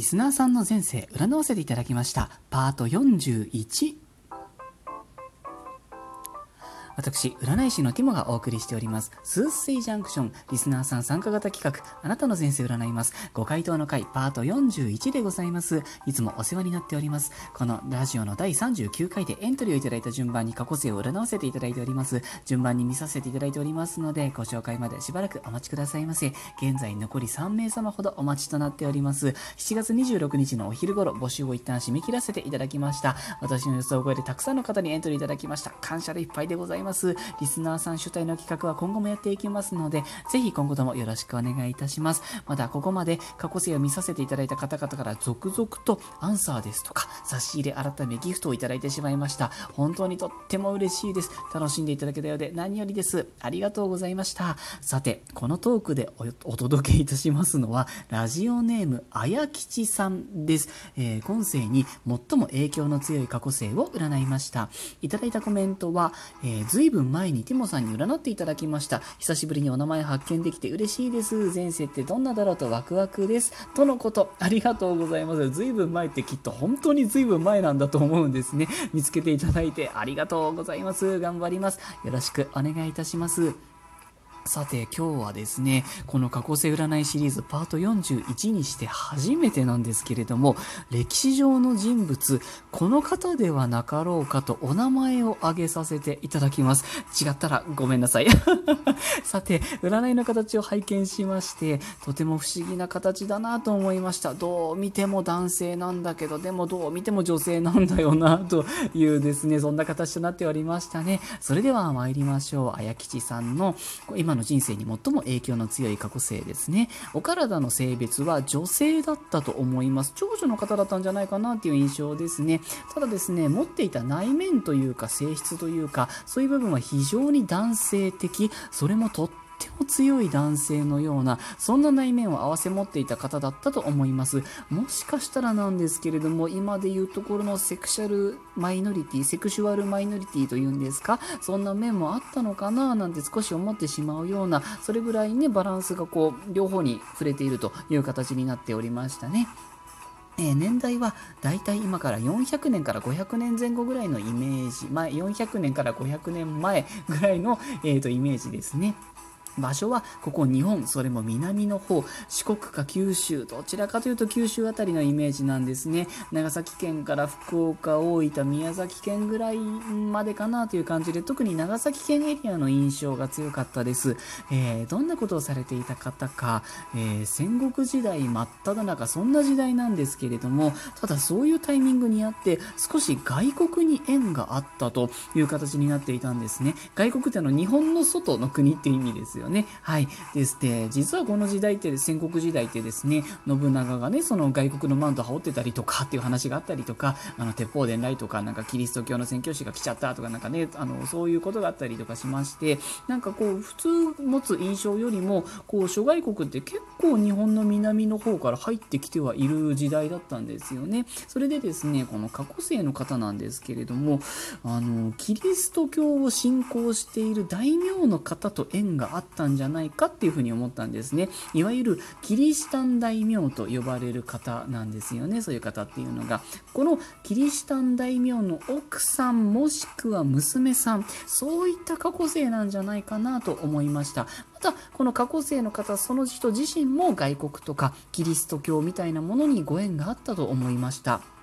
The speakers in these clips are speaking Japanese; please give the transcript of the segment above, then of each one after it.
リスナーさんの前世占わせていただきました。パート41私、占い師のティモがお送りしております、スースイジャンクション、リスナーさん参加型企画、あなたの前世占います、ご回答の回、パート41でございます。いつもお世話になっております。このラジオの第39回でエントリーをいただいた順番に過去世を占わせていただいております。順番に見させていただいておりますので、ご紹介までしばらくお待ちくださいませ。現在残り3名様ほどお待ちとなっております。7月26日のお昼頃、募集を一旦締め切らせていただきました。私の予想を超えてたくさんの方にエントリーいただきました。感謝でいっぱいでございます。ますリスナーさん主体の企画は今後もやっていきますので、ぜひ今後ともよろしくお願いいたします。また、ここまで過去生を見させていただいた方々から続々とアンサーですとか、差し入れ改めギフトをいただいてしまいました。本当にとっても嬉しいです。楽しんでいただけたようで何よりです。ありがとうございました。さて、このトークでお届けいたしますのは、ラジオネーム、あやきちさんです。えー、今世に最も影響の強い過去生を占いました。いただいたコメントは、えー、ずいぶん前にティモさんに占っていただきました。久しぶりにお名前発見できて嬉しいです。前世ってどんなだろうとワクワクです。とのこと。ありがとうございます。ずいぶん前ってきっと本当にずいぶん前なんだと思うんですね。見つけていただいてありがとうございます。頑張ります。よろしくお願いいたします。さて今日はですね、この過去性占いシリーズパート41にして初めてなんですけれども、歴史上の人物、この方ではなかろうかとお名前を挙げさせていただきます。違ったらごめんなさい。さて、占いの形を拝見しまして、とても不思議な形だなと思いました。どう見ても男性なんだけど、でもどう見ても女性なんだよなというですね、そんな形となっておりましたね。それでは参りましょう。あやきちさんの今今の人生に最も影響の強い過去性ですね。お体の性別は女性だったと思います。長女の方だったんじゃないかなっていう印象ですね。ただですね、持っていた内面というか性質というか、そういう部分は非常に男性的、それもとってても強い男性のような、そんな内面を併せ持っていた方だったと思います。もしかしたらなんですけれども、今で言うところのセクシャルマイノリティ、セクシュアルマイノリティというんですか、そんな面もあったのかななんて少し思ってしまうような、それぐらいね、バランスがこう、両方に触れているという形になっておりましたね。年代はだいたい今から400年から500年前後ぐらいのイメージ、まあ、400年から500年前ぐらいの、えーとイメージですね。場所はここ日本、それも南の方、四国か九州、どちらかというと九州あたりのイメージなんですね。長崎県から福岡、大分、宮崎県ぐらいまでかなという感じで、特に長崎県エリアの印象が強かったです。えー、どんなことをされていた方か、えー、戦国時代真っ只中、そんな時代なんですけれども、ただそういうタイミングにあって、少し外国に縁があったという形になっていたんですね。外国ってのは日本の外の国っていう意味ですよね。はい。ですで、実はこの時代って戦国時代ってですね、信長がね、その外国のマント羽織ってたりとかっていう話があったりとか、あの、鉄砲伝来とか、なんかキリスト教の宣教師が来ちゃったとかなんかね、あの、そういうことがあったりとかしまして、なんかこう、普通持つ印象よりも、こう、諸外国って結構日本の南の方から入ってきてはいる時代だったんですよね。それでですね、この過去生の方なんですけれども、あの、キリスト教を信仰している大名の方と縁があったんじゃないかっていうふうに思ったんですね。いわゆるキリシタン大名と呼ばれる方なんですよね。そういう方っていうのが。このキリシタン大名の奥さんもしくは娘さん、そういった過去性なんじゃないかなと思いました。また、この過去性の方、その人自身も外国とかキリスト教みたいなものにご縁があったと思いました。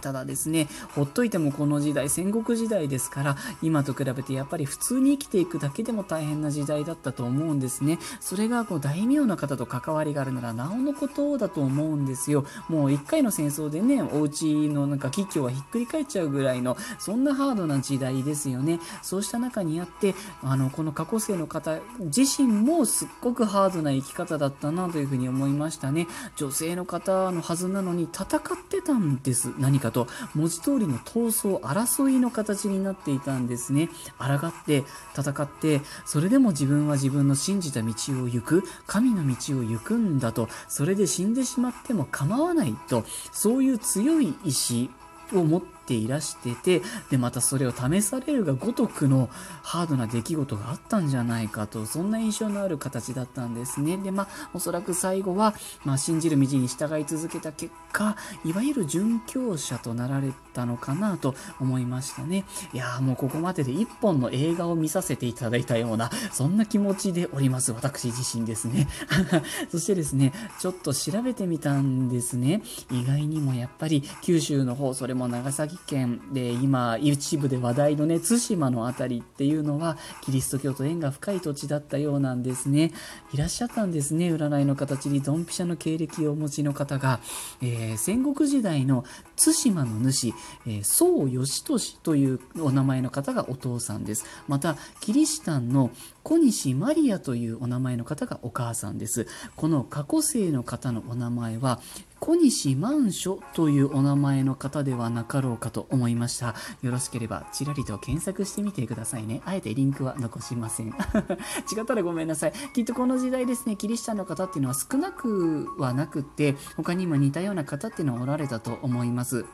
ただですね、ほっといてもこの時代、戦国時代ですから、今と比べてやっぱり普通に生きていくだけでも大変な時代だったと思うんですね。それがこう大名の方と関わりがあるならなおのことだと思うんですよ。もう一回の戦争でね、お家のなんか吉居はひっくり返っちゃうぐらいの、そんなハードな時代ですよね。そうした中にあって、あの、この過去生の方自身もすっごくハードな生き方だったなというふうに思いましたね。女性の方のはずなのに戦ってたんです。何かかと文字通りの闘争争いの形になっていたんですね。抗って戦ってそれでも自分は自分の信じた道を行く。神の道を行くんだと。それで死んでしまっても構わないと。そういう強い意志を持ってっていらしてて、で、またそれを試されるがごとくのハードな出来事があったんじゃないかと、そんな印象のある形だったんですね。で、まあ、おそらく最後は、まあ、信じる道に従い続けた結果、いわゆる殉教者となられたのかなと思いましたね。いやーもうここまでで一本の映画を見させていただいたような、そんな気持ちでおります、私自身ですね。そしてですね、ちょっと調べてみたんですね。意外にもやっぱり九州の方、それも長崎県で今一部で話題のね、対馬の辺りっていうのは、キリスト教と縁が深い土地だったようなんですね。いらっしゃったんですね、占いの形にドンピシャの経歴をお持ちの方が、えー、戦国時代の対馬の主、えー、宋義俊というお名前の方がお父さんです。また、キリシタンの小西マリアというお名前の方がお母さんです。この過去生の方のお名前は、小西万書というお名前の方ではなかろうかと思いました。よろしければ、ちらりと検索してみてくださいね。あえてリンクは残しません。違ったらごめんなさい。きっとこの時代ですね、キリシタンの方っていうのは少なくはなくって、他にも似たような方っていうのはおられたと思います。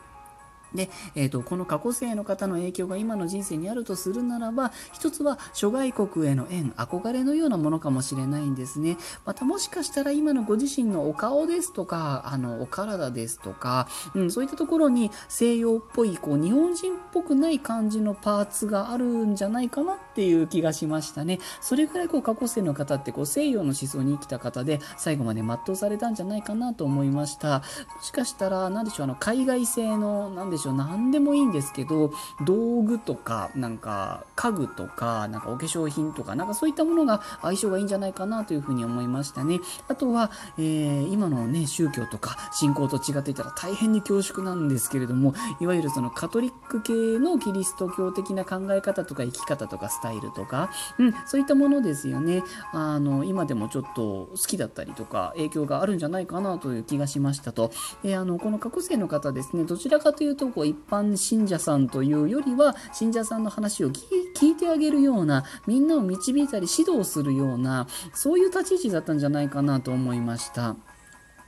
で、えーと、この過去生の方の影響が今の人生にあるとするならば一つは諸外国への縁憧れのようなものかもしれないんですね。またもしかしたら今のご自身のお顔ですとかあのお体ですとか、うん、そういったところに西洋っぽいこう日本人っぽくない感じのパーツがあるんじゃないかなっていう気がしましたね。それぐらいこう過去生の方ってこう西洋の思想に生きた方で最後まで全うされたんじゃないかなと思いました。もしかしたら何でしょうあの海外製の何でしょう何でもいいんですけど道具とかなんか家具とかなんかお化粧品とかなんかそういったものが相性がいいんじゃないかなというふうに思いましたね。あとは、えー、今のね宗教とか信仰と違っていたら大変に恐縮なんですけれどもいわゆるそのカトリック系のキリスト教的な考え方とか生き方とかスタイルとか、うん、そういったものですよね。あの今でもちょっと好きだったりとか影響があるんじゃないかなという気がしましたと、えー、あのこの過去生の方ですねどちらかというとこう一般信者さんというよりは信者さんの話を聞いてあげるようなみんなを導いたり指導するようなそういう立ち位置だったんじゃないかなと思いました。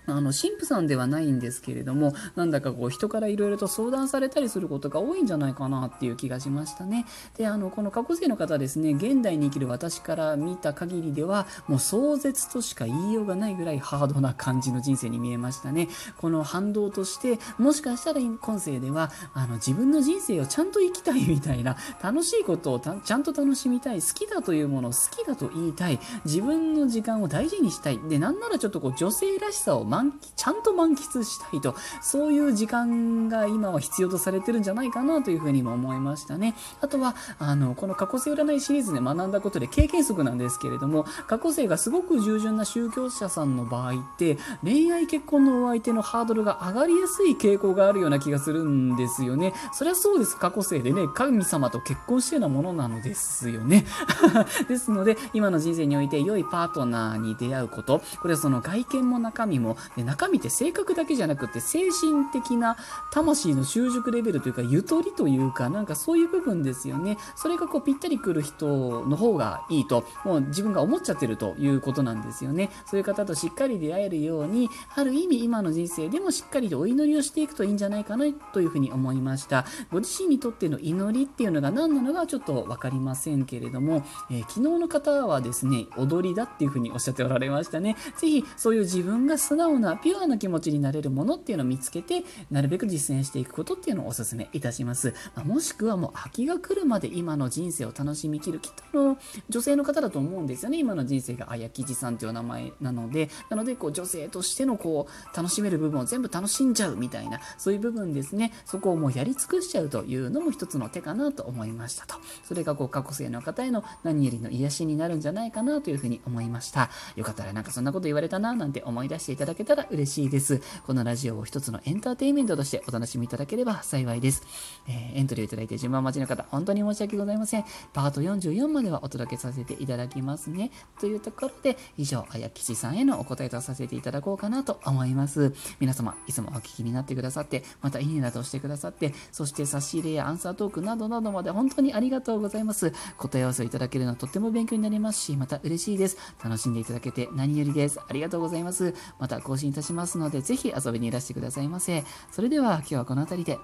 あの、神父さんではないんですけれども、なんだかこう、人からいろいろと相談されたりすることが多いんじゃないかなっていう気がしましたね。で、あの、この過去生の方ですね、現代に生きる私から見た限りでは、もう壮絶としか言いようがないぐらいハードな感じの人生に見えましたね。この反動として、もしかしたら今世では、あの、自分の人生をちゃんと生きたいみたいな、楽しいことをちゃんと楽しみたい、好きだというものを好きだと言いたい、自分の時間を大事にしたい。で、なんならちょっとこう、女性らしさを満ちゃんと満喫したいと、そういう時間が今は必要とされてるんじゃないかなというふうにも思いましたね。あとは、あの、この過去性占いシリーズで学んだことで経験則なんですけれども、過去性がすごく従順な宗教者さんの場合って、恋愛結婚のお相手のハードルが上がりやすい傾向があるような気がするんですよね。そりゃそうです。過去性でね、神様と結婚してようなものなのですよね。ですので、今の人生において良いパートナーに出会うこと、これはその外見も中身も、中中身って性格だけじゃなくて精神的な魂の習熟レベルというかゆとりというかなんかそういう部分ですよね。それがこうぴったりくる人の方がいいともう自分が思っちゃってるということなんですよね。そういう方としっかり出会えるようにある意味今の人生でもしっかりとお祈りをしていくといいんじゃないかなというふうに思いました。ご自身にとっての祈りっていうのが何なのかちょっと分かりませんけれども、えー、昨日の方はですね踊りだっていうふうにおっしゃっておられましたね。ぜひそういう自分が素直なピュアな気持ちになれるものっていうのを見つけて、なるべく実践していくことっていうのをお勧めいたします。まあ、もしくはもう秋が来るまで今の人生を楽しみきる、きっとの女性の方だと思うんですよね。今の人生があやきじさんというお名前なので、なのでこう女性としてのこう楽しめる部分を全部楽しんじゃうみたいな、そういう部分ですね。そこをもうやり尽くしちゃうというのも一つの手かなと思いましたと。それがこう過去生の方への何よりの癒しになるんじゃないかなというふうに思いました。よかったらなんかそんなこと言われたななんて思い出していただけたら嬉しいです。。このラジオを一つのエンターテインメントとしてお楽しみいただければ幸いです。えー、エントリーをいただいて順番待ちの方、本当に申し訳ございません。パート44まではお届けさせていただきますね。というところで、以上、あやきしさんへのお答えとさせていただこうかなと思います。皆様、いつもお聞きになってくださって、またいいねなどしてくださって、そして差し入れやアンサートークなどなどまで本当にありがとうございます。答え合わせをいただけるのはとっても勉強になりますし、また嬉しいです。楽しんでいただけて何よりです。ありがとうございます。また更新いたしますので、ぜひ遊びにいらしてくださいませ。それでは今日はこの辺りで。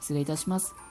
失礼いたします。